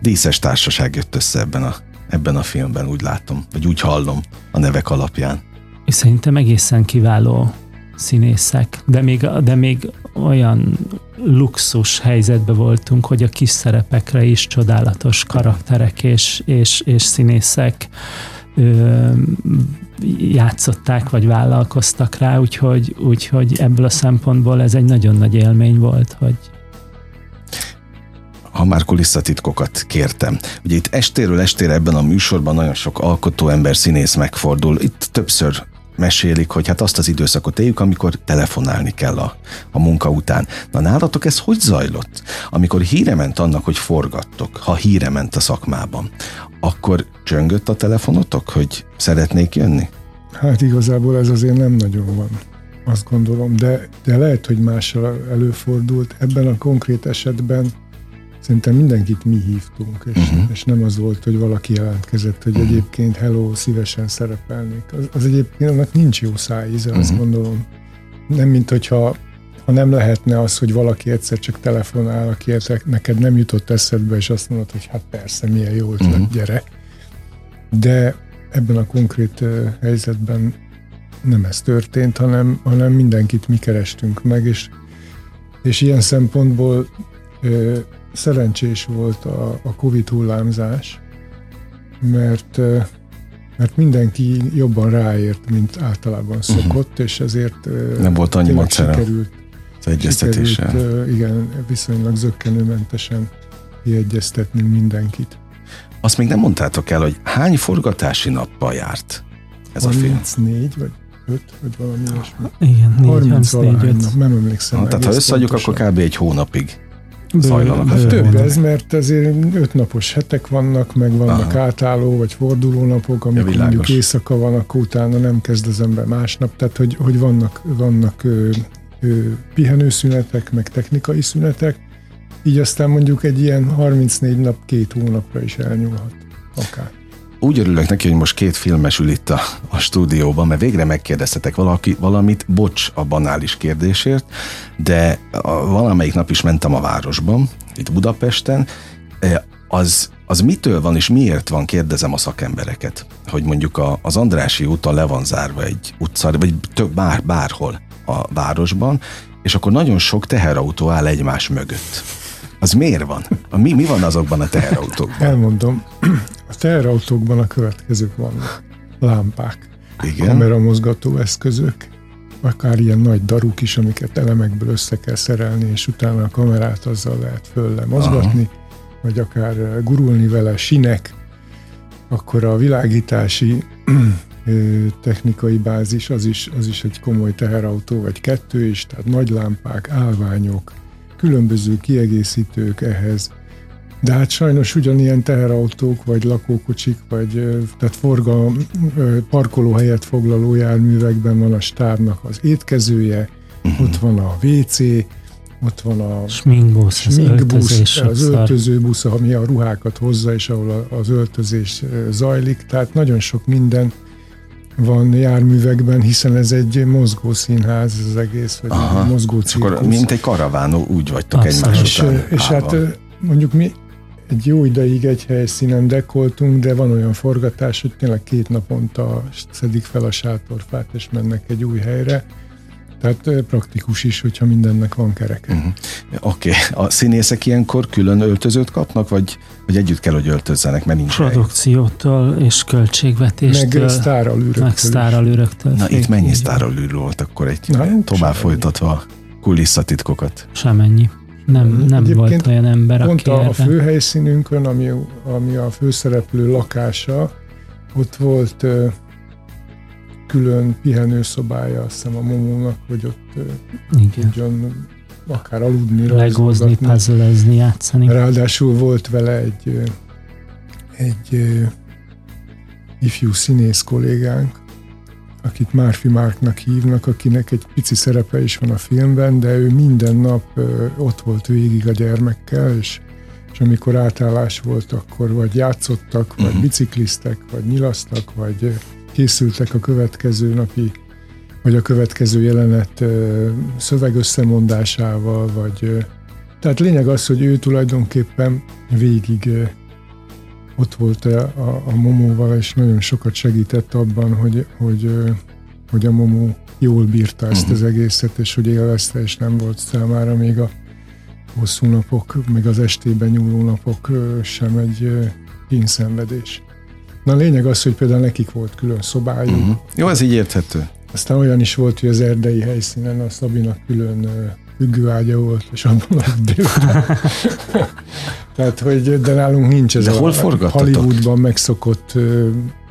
díszes társaság jött össze ebben a, ebben a filmben, úgy látom, vagy úgy hallom a nevek alapján. És szerintem egészen kiváló színészek, de még, de még olyan luxus helyzetben voltunk, hogy a kis szerepekre is csodálatos karakterek és, és, és színészek ö, játszották, vagy vállalkoztak rá, úgyhogy, úgyhogy ebből a szempontból ez egy nagyon nagy élmény volt, hogy ha már kulisszatitkokat kértem. Ugye itt estéről estére ebben a műsorban nagyon sok alkotó ember, színész megfordul. Itt többször mesélik, hogy hát azt az időszakot éljük, amikor telefonálni kell a, a munka után. Na nálatok ez hogy zajlott? Amikor híre ment annak, hogy forgattok, ha híre ment a szakmában, akkor csöngött a telefonotok, hogy szeretnék jönni? Hát igazából ez azért nem nagyon van, azt gondolom, de, de lehet, hogy mással előfordult. Ebben a konkrét esetben szerintem mindenkit mi hívtunk, és, uh-huh. és nem az volt, hogy valaki jelentkezett, hogy uh-huh. egyébként hello, szívesen szerepelnék. Az, az egyébként annak nincs jó szájíze, uh-huh. azt gondolom. Nem, mint hogyha ha nem lehetne az, hogy valaki egyszer csak telefonál, aki neked nem jutott eszedbe, és azt mondod, hogy hát persze, milyen jó ötlet, uh-huh. gyere. De ebben a konkrét uh, helyzetben nem ez történt, hanem, hanem mindenkit mi kerestünk meg, és, és ilyen szempontból uh, szerencsés volt a, a Covid hullámzás, mert, mert mindenki jobban ráért, mint általában szokott, uh-huh. és ezért nem volt annyi macera sikerült, az egyeztetéssel. Sikerült, igen, viszonylag zöggenőmentesen kiegyeztetni mindenkit. Azt még nem mondtátok el, hogy hány forgatási nappal járt ez 34, a film? vagy 5, vagy valami ilyesmi. Igen, 4, 30 34, 5. nap, nem emlékszem. Na, tehát ha összeadjuk, pontosan. akkor kb. egy hónapig zajlanak. Hát több ez, mert azért öt napos hetek vannak, meg vannak Aha. átálló vagy forduló napok, amikor világos. mondjuk éjszaka van, akkor utána nem kezd az ember másnap, tehát hogy, hogy vannak, vannak ö, ö, pihenőszünetek, meg technikai szünetek, így aztán mondjuk egy ilyen 34 nap, két hónapra is elnyúlhat akár. Úgy örülök neki, hogy most két filmes ül itt a, a stúdióban, mert végre megkérdeztetek valaki, valamit, bocs a banális kérdésért, de a, valamelyik nap is mentem a városban, itt Budapesten, E, az, az mitől van és miért van, kérdezem a szakembereket, hogy mondjuk a, az Andrási úton le van zárva egy utca, vagy több, bár, bárhol a városban, és akkor nagyon sok teherautó áll egymás mögött. Az miért van? A, mi, mi van azokban a teherautókban? Elmondom, a teherautókban a következők vannak. Lámpák, Igen. kameramozgató eszközök, akár ilyen nagy daruk is, amiket elemekből össze kell szerelni, és utána a kamerát azzal lehet fölle mozgatni, vagy akár eh, gurulni vele, sinek, akkor a világítási ö, technikai bázis, az is, az is egy komoly teherautó, vagy kettő is, tehát nagy lámpák, állványok, különböző kiegészítők ehhez, de hát sajnos ugyanilyen teherautók, vagy lakókocsik, vagy tehát forgalom, parkolóhelyet foglaló járművekben van a stábnak az étkezője, uh-huh. ott van a WC, ott van a Sminkbusz, az öltözés az öltözőbusz, ami a ruhákat hozza, és ahol az öltözés zajlik, tehát nagyon sok minden van járművekben, hiszen ez egy mozgó színház ez az egész, vagy Aha. egy mozgó És akkor cirkusz. mint egy karavánó úgy vagytok egymás És, után. és hát mondjuk mi egy jó ideig egy helyszínen dekoltunk, de van olyan forgatás, hogy tényleg két naponta szedik fel a sátorfát, és mennek egy új helyre. Tehát praktikus is, hogyha mindennek van kereke. Mhm. Oké, okay. a színészek ilyenkor külön öltözőt kapnak, vagy, vagy együtt kell, hogy öltözzenek, mert nincs hely? Produkciótól és Meg költségvetéstől, sztáralűröktől meg is. sztáralőröktől. Na itt mennyi így van. sztáralűr volt akkor egy Na, tovább folytatva a kulisszatitkokat? Semennyi. Nem, nem Egyébként volt olyan ember, Pont aki a, a erre... főhelyszínünkön, ami, ami a főszereplő lakása, ott volt külön pihenőszobája, azt hiszem a Momónak, hogy ott Igen. tudjon akár aludni, Legózni, puzzlezni, játszani. Ráadásul volt vele egy, egy ifjú színész kollégánk, akit Márfi Márknak hívnak, akinek egy pici szerepe is van a filmben, de ő minden nap ott volt végig a gyermekkel, és, és amikor átállás volt, akkor vagy játszottak, vagy uh-huh. bicikliztek, vagy nyilasztak, vagy készültek a következő napi, vagy a következő jelenet szövegösszemondásával, vagy tehát lényeg az, hogy ő tulajdonképpen végig ott volt a, a, a Momóval, és nagyon sokat segített abban, hogy, hogy, hogy a Momó jól bírta ezt az mhm. egészet, és hogy élvezte, és nem volt számára még a hosszú napok, még az estében nyúló napok sem egy kínszenvedés. Na a lényeg az, hogy például nekik volt külön szobájuk. Uh-huh. Jó, ez így érthető. Aztán olyan is volt, hogy az erdei helyszínen a Szabinak külön függőágya volt, és abban a [LAUGHS] Tehát, hogy de nálunk nincs ez de a hol Hollywoodban megszokott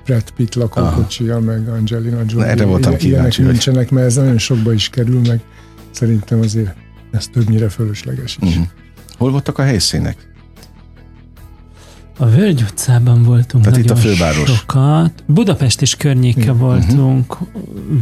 Brad Pitt lakókocsia, meg Angelina Jolie. Na, erre voltam kíváncsi. Ilyenek nincsenek, mert ez nagyon sokba is kerül, meg szerintem azért ez többnyire fölösleges is. Uh-huh. Hol voltak a helyszínek? A Völgy utcában voltunk Tehát nagyon itt a főváros. sokat. Budapest és környéke uh-huh. voltunk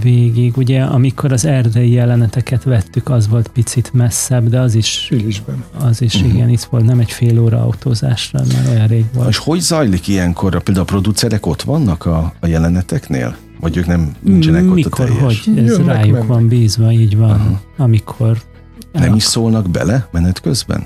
végig. Ugye, amikor az erdei jeleneteket vettük, az volt picit messzebb, de az is... Filisben. Az is, uh-huh. igen, itt volt nem egy fél óra autózásra, már olyan rég volt. És hogy zajlik ilyenkor? Például a producerek ott vannak a, a jeleneteknél? Vagy ők nem nincsenek Mikor, ott a teljes? hogy? Ez Jönnek, rájuk mennek. van bízva, így van. Uh-huh. Amikor... Nem is szólnak bele menet közben?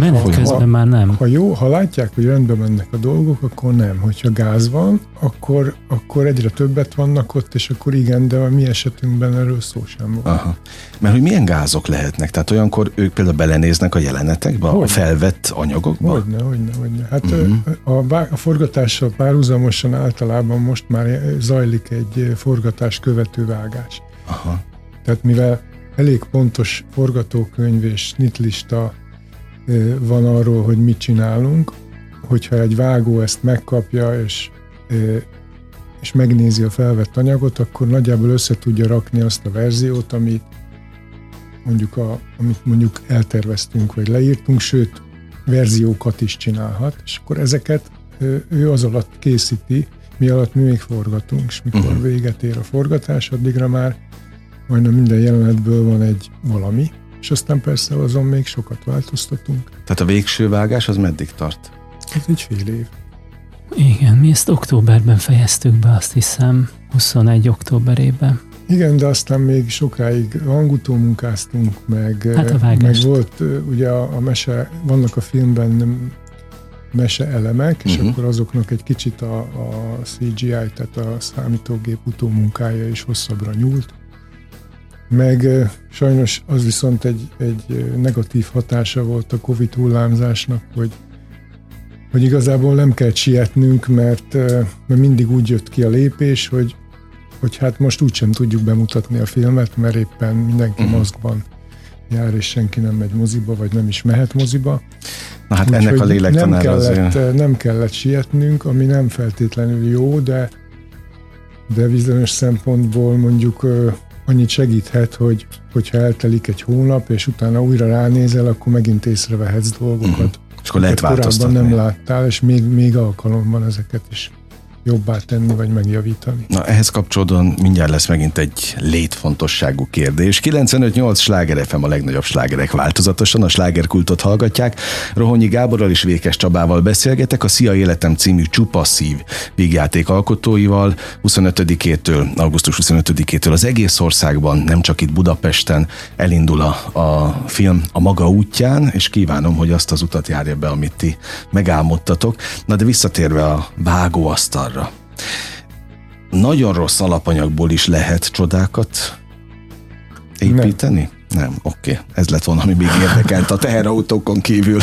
Menet ha, közben ha, már nem. Ha jó, ha látják, hogy rendben mennek a dolgok, akkor nem. Hogyha gáz van, akkor, akkor egyre többet vannak ott, és akkor igen, de a mi esetünkben erről szó sem volt. Aha. Mert hogy milyen gázok lehetnek? Tehát olyankor ők például belenéznek a jelenetekbe, hogy? a felvett anyagokba? Hogyne, hogyne, hogyne. Hát uh-huh. a, a forgatással párhuzamosan általában most már zajlik egy forgatás követő vágás. Aha. Tehát mivel elég pontos forgatókönyv és nitlista van arról, hogy mit csinálunk, hogyha egy vágó ezt megkapja, és, és megnézi a felvett anyagot, akkor nagyjából össze tudja rakni azt a verziót, amit mondjuk, a, amit mondjuk elterveztünk, vagy leírtunk, sőt, verziókat is csinálhat, és akkor ezeket ő az alatt készíti, mi alatt mi még forgatunk, és mikor uh-huh. véget ér a forgatás, addigra már majdnem minden jelenetből van egy valami, és aztán persze azon még sokat változtatunk. Tehát a végső vágás az meddig tart? Ez egy fél év. Igen, mi ezt októberben fejeztük be, azt hiszem, 21 októberében. Igen, de aztán még sokáig hangutó munkáztunk, meg, hát meg volt ugye a, a mese, vannak a filmben mese elemek, és uh-huh. akkor azoknak egy kicsit a, a CGI, tehát a számítógép utómunkája is hosszabbra nyúlt. Meg sajnos az viszont egy, egy negatív hatása volt a Covid hullámzásnak, hogy, hogy igazából nem kell sietnünk, mert, mert mindig úgy jött ki a lépés, hogy, hogy hát most úgysem tudjuk bemutatni a filmet, mert éppen mindenki uh-huh. maszkban jár, és senki nem megy moziba, vagy nem is mehet moziba. Na hát Úgy, ennek a lélektanára nem kellett, azért. Nem kellett sietnünk, ami nem feltétlenül jó, de de bizonyos szempontból mondjuk annyit segíthet, hogy hogyha eltelik egy hónap, és utána újra ránézel, akkor megint észrevehetsz dolgokat. Uh-huh. És akkor lehet változtatni. nem láttál, és még, még alkalom van ezeket is jobbá tenni, vagy megjavítani. Na, ehhez kapcsolódóan mindjárt lesz megint egy létfontosságú kérdés. 95-8 sláger FM a legnagyobb slágerek változatosan, a slágerkultot hallgatják. Rohonyi Gáborral és Vékes Csabával beszélgetek a Szia Életem című Csupasszív vígjáték alkotóival 25-től, augusztus 25-től az egész országban, nem csak itt Budapesten elindul a, a film a maga útján, és kívánom, hogy azt az utat járja be, amit ti megálmodtatok. Na de visszatérve a vágóasztal arra. Nagyon rossz alapanyagból is lehet csodákat építeni? Nem, nem oké. Okay. Ez lett volna, ami még érdekelt a teherautókon kívül.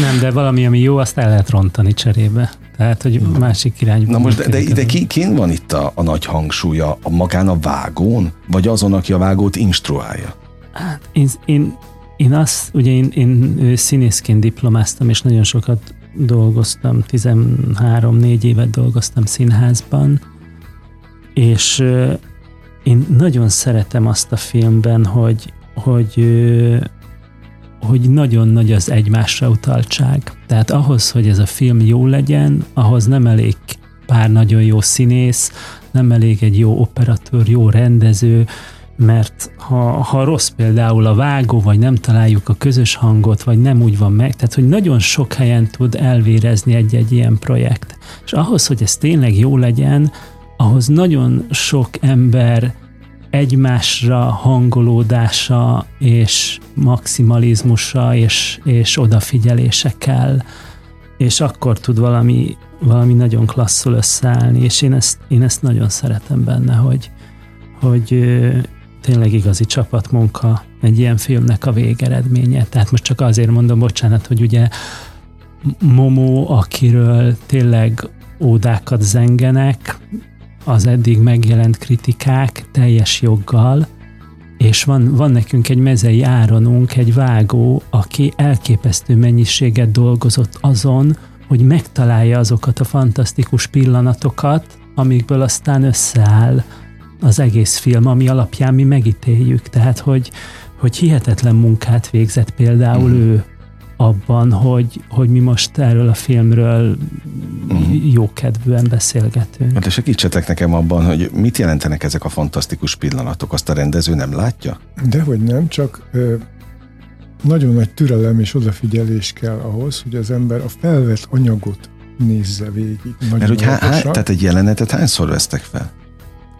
Nem, de valami, ami jó, azt el lehet rontani cserébe. Tehát, hogy Na. másik irányba. Na most, de, de, de ki, kin van itt a, a nagy hangsúlya? A magán a vágón? Vagy azon, aki a vágót instruálja? Hát én, én, én azt, ugye én, én színészként diplomáztam, és nagyon sokat dolgoztam, 13-4 évet dolgoztam színházban, és én nagyon szeretem azt a filmben, hogy, hogy, hogy nagyon nagy az egymásra utaltság. Tehát ahhoz, hogy ez a film jó legyen, ahhoz nem elég pár nagyon jó színész, nem elég egy jó operatőr, jó rendező, mert ha, ha rossz például a vágó, vagy nem találjuk a közös hangot, vagy nem úgy van meg, tehát hogy nagyon sok helyen tud elvérezni egy-egy ilyen projekt. És ahhoz, hogy ez tényleg jó legyen, ahhoz nagyon sok ember egymásra hangolódása és maximalizmusa és, és odafigyelése kell, és akkor tud valami, valami nagyon klasszul összeállni, és én ezt, én ezt nagyon szeretem benne, hogy, hogy tényleg igazi csapatmunka egy ilyen filmnek a végeredménye. Tehát most csak azért mondom, bocsánat, hogy ugye Momo, akiről tényleg ódákat zengenek, az eddig megjelent kritikák teljes joggal, és van, van nekünk egy mezei áronunk, egy vágó, aki elképesztő mennyiséget dolgozott azon, hogy megtalálja azokat a fantasztikus pillanatokat, amikből aztán összeáll az egész film, ami alapján mi megítéljük. Tehát, hogy, hogy hihetetlen munkát végzett például mm. ő abban, hogy, hogy mi most erről a filmről uh-huh. jókedvűen beszélgetünk. Hát segítsetek nekem abban, hogy mit jelentenek ezek a fantasztikus pillanatok, azt a rendező nem látja? Dehogy nem, csak ö, nagyon nagy türelem és odafigyelés kell ahhoz, hogy az ember a felvett anyagot nézze végig. Mert hogy há, há, tehát egy jelenetet hányszor vesztek fel?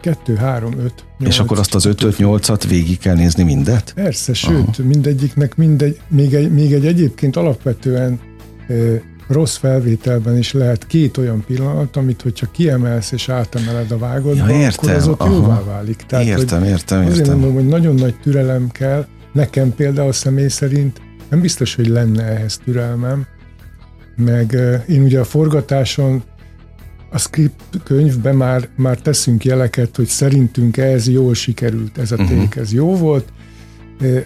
Kettő, három, öt, nyolc. És akkor azt az ötöt, nyolcat végig kell nézni mindet? Persze, sőt, Aha. mindegyiknek mindegy, még egy, még egy egyébként alapvetően e, rossz felvételben is lehet két olyan pillanat, amit hogyha kiemelsz és átemeled a vágodba, ja, értem, akkor az ott aha. jóvá válik. Tehát, értem, értem, értem. Azért mondom, hogy nagyon nagy türelem kell. Nekem például személy szerint nem biztos, hogy lenne ehhez türelmem, meg én ugye a forgatáson a script könyvben már, már teszünk jeleket, hogy szerintünk ez jól sikerült, ez a uh-huh. ték, ez jó volt.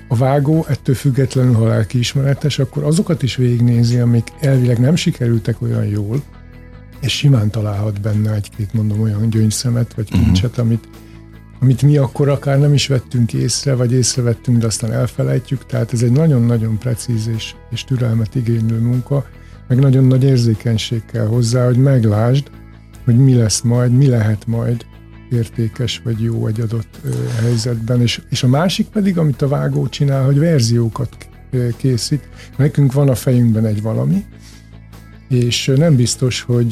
A vágó ettől függetlenül, ha lelkiismeretes, akkor azokat is végignézi, amik elvileg nem sikerültek olyan jól, és simán találhat benne egy-két, mondom, olyan gyöngyszemet, vagy mhm. kincset, uh-huh. amit, amit mi akkor akár nem is vettünk észre, vagy észrevettünk, de aztán elfelejtjük. Tehát ez egy nagyon-nagyon precíz és, és türelmet igénylő munka, meg nagyon nagy érzékenység kell hozzá, hogy meglásd, hogy mi lesz majd, mi lehet majd értékes vagy jó egy adott helyzetben. És, és a másik pedig, amit a vágó csinál, hogy verziókat készít. Nekünk van a fejünkben egy valami, és nem biztos, hogy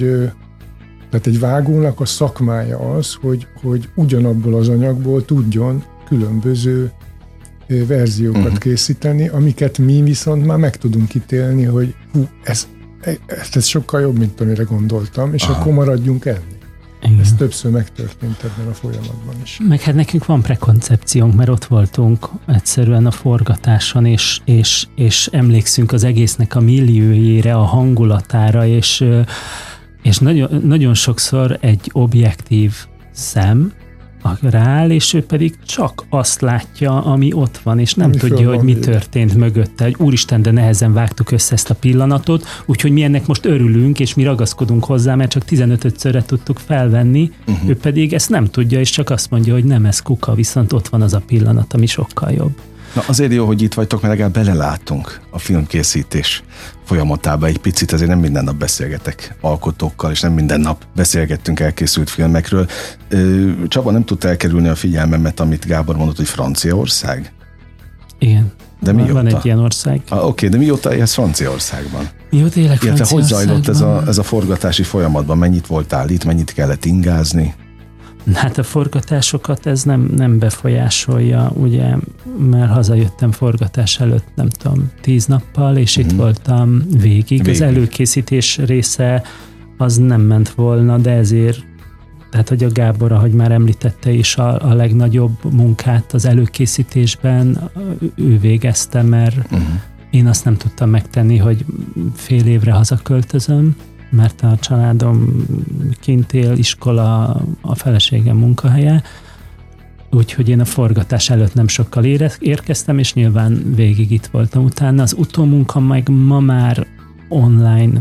tehát egy vágónak a szakmája az, hogy, hogy ugyanabból az anyagból tudjon különböző verziókat uh-huh. készíteni, amiket mi viszont már meg tudunk ítélni, hogy hú, ez, ez, ez sokkal jobb, mint amire gondoltam, és Aha. akkor maradjunk enni. Igen. Ez többször megtörtént ebben a folyamatban is. Meg hát nekünk van prekoncepciónk, mert ott voltunk egyszerűen a forgatáson, és, és, és emlékszünk az egésznek a milliójére, a hangulatára, és, és nagyon, nagyon sokszor egy objektív szem, rááll, és ő pedig csak azt látja, ami ott van, és nem ami tudja, hogy mi történt mögötte. Hogy úristen, de nehezen vágtuk össze ezt a pillanatot, úgyhogy mi ennek most örülünk, és mi ragaszkodunk hozzá, mert csak 15-szörre tudtuk felvenni, uh-huh. ő pedig ezt nem tudja, és csak azt mondja, hogy nem ez kuka, viszont ott van az a pillanat, ami sokkal jobb. Na azért jó, hogy itt vagytok, mert legalább belelátunk a filmkészítés folyamatába egy picit, azért nem minden nap beszélgetek alkotókkal, és nem minden nap beszélgettünk elkészült filmekről. Csaba nem tudta elkerülni a figyelmemet, amit Gábor mondott, hogy Franciaország. Igen. De van, mióta? Van egy ilyen ország. Ah, Oké, okay, de mióta élsz Franciaországban? Mióta élek Illetve hogy zajlott ez a, ez a forgatási folyamatban? Mennyit voltál itt, mennyit kellett ingázni? [LAUGHS] Hát a forgatásokat ez nem, nem befolyásolja, ugye, mert hazajöttem forgatás előtt, nem tudom, tíz nappal, és mm. itt mhm. voltam végig. végig. Az előkészítés része az nem ment volna, de ezért tehát, hogy a Gábor, ahogy már említette is, a, a legnagyobb munkát az előkészítésben ő végezte, mert uh-huh. én azt nem tudtam megtenni, hogy fél évre hazaköltözöm, mert a családom kint él, iskola, a feleségem munkahelye, úgyhogy én a forgatás előtt nem sokkal érkeztem, és nyilván végig itt voltam utána. Az utómunka meg ma már online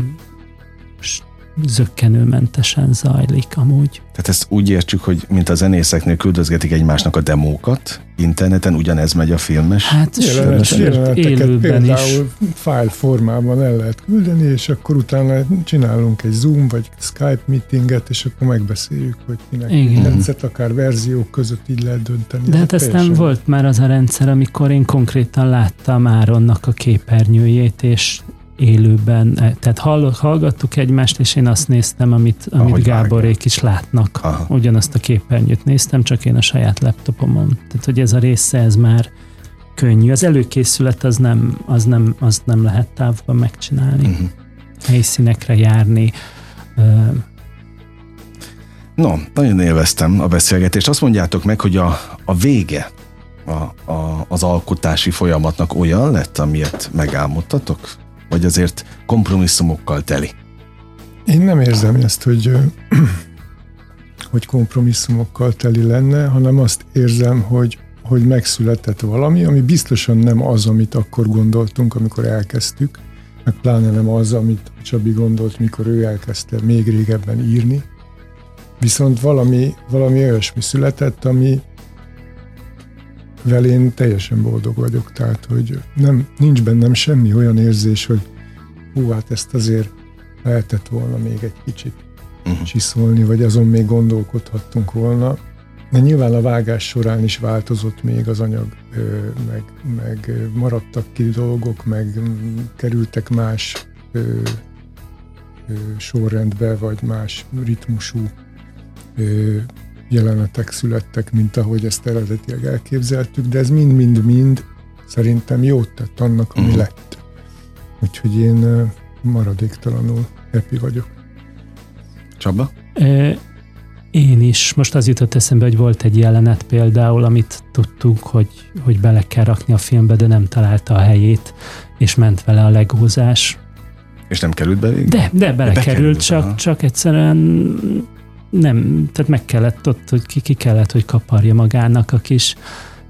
zöggenőmentesen zajlik amúgy. Tehát ezt úgy értsük, hogy mint a zenészeknél küldözgetik egymásnak a demókat, interneten ugyanez megy a filmes. Hát Jelenet, jeleneteket élőben is. például file formában el lehet küldeni, és akkor utána csinálunk egy Zoom vagy Skype meetinget, és akkor megbeszéljük, hogy kinek Igen. tetszett, akár verziók között így lehet dönteni. De hát aztán teljesen- volt már az a rendszer, amikor én konkrétan láttam Áronnak a képernyőjét, és élőben, eh, tehát hall, hallgattuk egymást, és én azt néztem, amit, amit Ahogy Gáborék is látnak. Aha. Ugyanazt a képernyőt néztem, csak én a saját laptopomon. Tehát, hogy ez a része, ez már könnyű. Az előkészület az nem, az nem, az nem lehet távban megcsinálni. Uh-huh. Helyszínekre járni, No, nagyon élveztem a beszélgetést. Azt mondjátok meg, hogy a, a vége a, a, az alkotási folyamatnak olyan lett, amilyet megálmodtatok? Vagy azért kompromisszumokkal teli? Én nem érzem ezt, hogy, [CLEARS THROAT] hogy kompromisszumokkal teli lenne, hanem azt érzem, hogy, hogy megszületett valami, ami biztosan nem az, amit akkor gondoltunk, amikor elkezdtük, meg pláne nem az, amit Csabi gondolt, mikor ő elkezdte még régebben írni. Viszont valami, valami olyasmi született, ami vel én teljesen boldog vagyok, tehát hogy nem, nincs bennem semmi olyan érzés, hogy hú, hát ezt azért lehetett volna még egy kicsit Uh-huh. csiszolni, vagy azon még gondolkodhattunk volna. De nyilván a vágás során is változott még az anyag, meg, meg maradtak ki dolgok, meg kerültek más sorrendbe, vagy más ritmusú jelenetek születtek, mint ahogy ezt eredetileg elképzeltük, de ez mind-mind-mind szerintem jót tett annak, ami Mhm. lett. Úgyhogy én maradéktalanul happy vagyok. Csaba? Ö, Én is. Most az jutott eszembe, hogy volt egy jelenet például, amit tudtunk, hogy, hogy bele kell rakni a filmbe, de nem találta a helyét, és ment vele a legózás. És nem került be végig? De, de belekerült, Bekerült, csak, aha. csak egyszerűen nem, tehát meg kellett ott, hogy ki, ki kellett, hogy kaparja magának a kis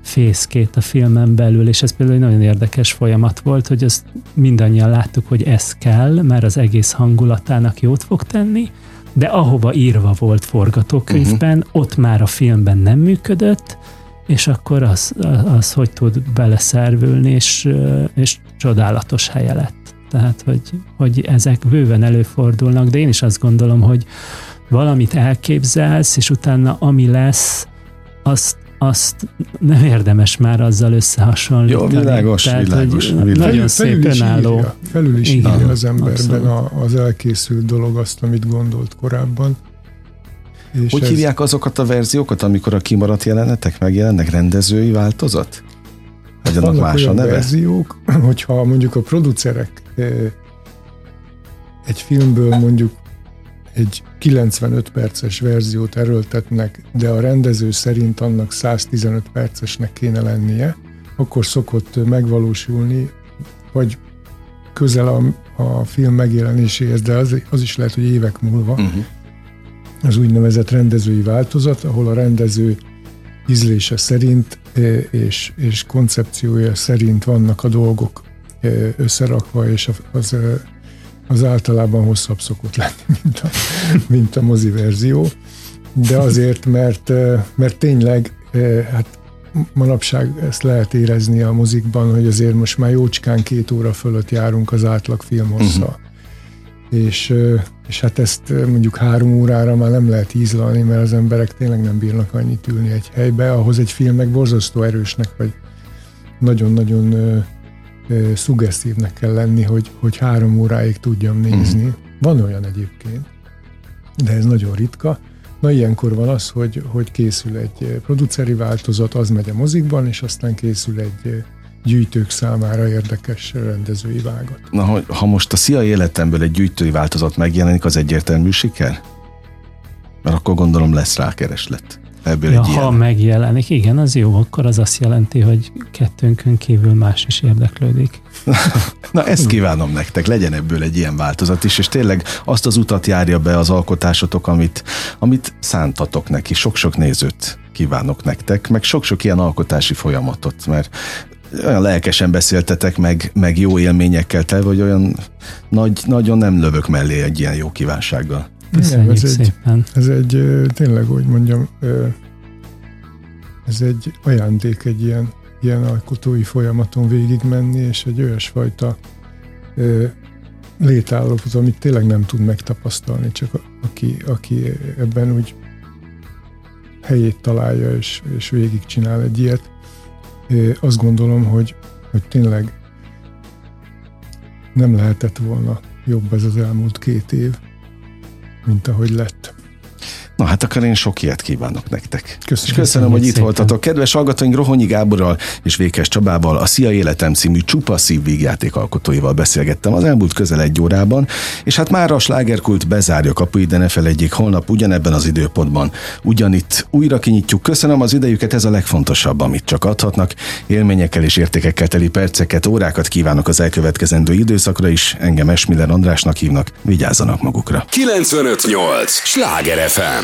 fészkét a filmen belül, és ez például egy nagyon érdekes folyamat volt, hogy azt mindannyian láttuk, hogy ez kell, mert az egész hangulatának jót fog tenni, de ahova írva volt forgatókönyvben, uh-huh. ott már a filmben nem működött, és akkor az, az hogy tud beleszervülni, és, és csodálatos helye lett. Tehát, hogy, hogy ezek bőven előfordulnak, de én is azt gondolom, hogy valamit elképzelsz, és utána ami lesz, azt, azt nem érdemes már azzal összehasonlítani. Jó, világos, Tehát, világos, hogy világos. Nagyon szép is önálló. írja, felül is Igen, írja az emberben a, az elkészült dolog azt, amit gondolt korábban. És Hogy ez- hívják azokat a verziókat, amikor a kimaradt jelenetek megjelennek? Rendezői változat? Vagy annak Vannak más a olyan neve? verziók, [CLEARS THROAT] hogyha mondjuk a producerek eh, egy filmből mondjuk egy 95 perces verziót erőltetnek, de a rendező szerint annak 115 percesnek kéne lennie, akkor szokott megvalósulni, vagy közel a, a film megjelenéséhez, de az, az is lehet, hogy évek múlva, Uh-huh. az úgynevezett rendezői változat, ahol a rendező ízlése szerint eh, és, és koncepciója szerint vannak a dolgok eh, összerakva, és az, eh, az általában hosszabb szokott lenni, [LAUGHS] mint a, mint a mozi verzió. De azért, mert, mert tényleg, hát manapság ezt lehet érezni a mozikban, hogy azért most már jócskán két óra fölött járunk az átlag film hossza. Uh-huh. És, és hát ezt mondjuk három órára már nem lehet ízlalni, mert az emberek tényleg nem bírnak annyit ülni egy helybe, ahhoz egy film meg borzasztó erősnek, vagy nagyon-nagyon szuggesztívnek kell lenni, hogy, hogy három óráig tudjam nézni. Uh-huh. Van olyan egyébként, de ez nagyon ritka. Na ilyenkor van az, hogy, hogy készül egy produceri változat, az megy a mozikban, és aztán készül egy gyűjtők számára érdekes rendezői vágat. Na, ha most a Szia életemből egy gyűjtői változat megjelenik, az egyértelmű siker? Mert akkor gondolom lesz rá kereslet. Ebből Ja, egy ha ilyen. megjelenik, igen, az jó, akkor az azt jelenti, hogy kettőnkön kívül más is érdeklődik. [LAUGHS] Na ezt kívánom nektek, legyen ebből egy ilyen változat is, és tényleg azt az utat járja be az alkotásotok, amit, amit szántatok neki. Sok-sok nézőt kívánok nektek, meg sok-sok ilyen alkotási folyamatot, mert olyan lelkesen beszéltetek, meg, meg jó élményekkel telve, hogy olyan nagy, nagyon nem lövök mellé egy ilyen jó kívánsággal. Köszönjük ez egy, szépen. Ez egy tényleg, hogy mondjam, ez egy ajándék egy ilyen, ilyen alkotói folyamaton végigmenni, és egy olyasfajta létállapot, amit tényleg nem tud megtapasztalni, csak a, aki, aki ebben úgy helyét találja, és, és végig csinál egy ilyet. Azt gondolom, hogy, hogy tényleg nem lehetett volna jobb ez az elmúlt két év, mint ahogy lett. Na hát akkor én sok ilyet kívánok nektek. Köszönöm, és köszönöm hogy itt szépen. voltatok. Kedves hallgatóink, Rohonyi Gáborral és Vékes Csabával, a Szia Életem című csupa szívvígjáték alkotóival beszélgettem az elmúlt közel egy órában, és hát már a slágerkult bezárja kapuit, de ne felejtjék, holnap ugyanebben az időpontban ugyanitt újra kinyitjuk. Köszönöm az idejüket, ez a legfontosabb, amit csak adhatnak. Élményekkel és értékekkel teli perceket, órákat kívánok az elkövetkezendő időszakra is. Engem Esmiller Andrásnak hívnak. Vigyázzanak magukra. 958! Sláger FM!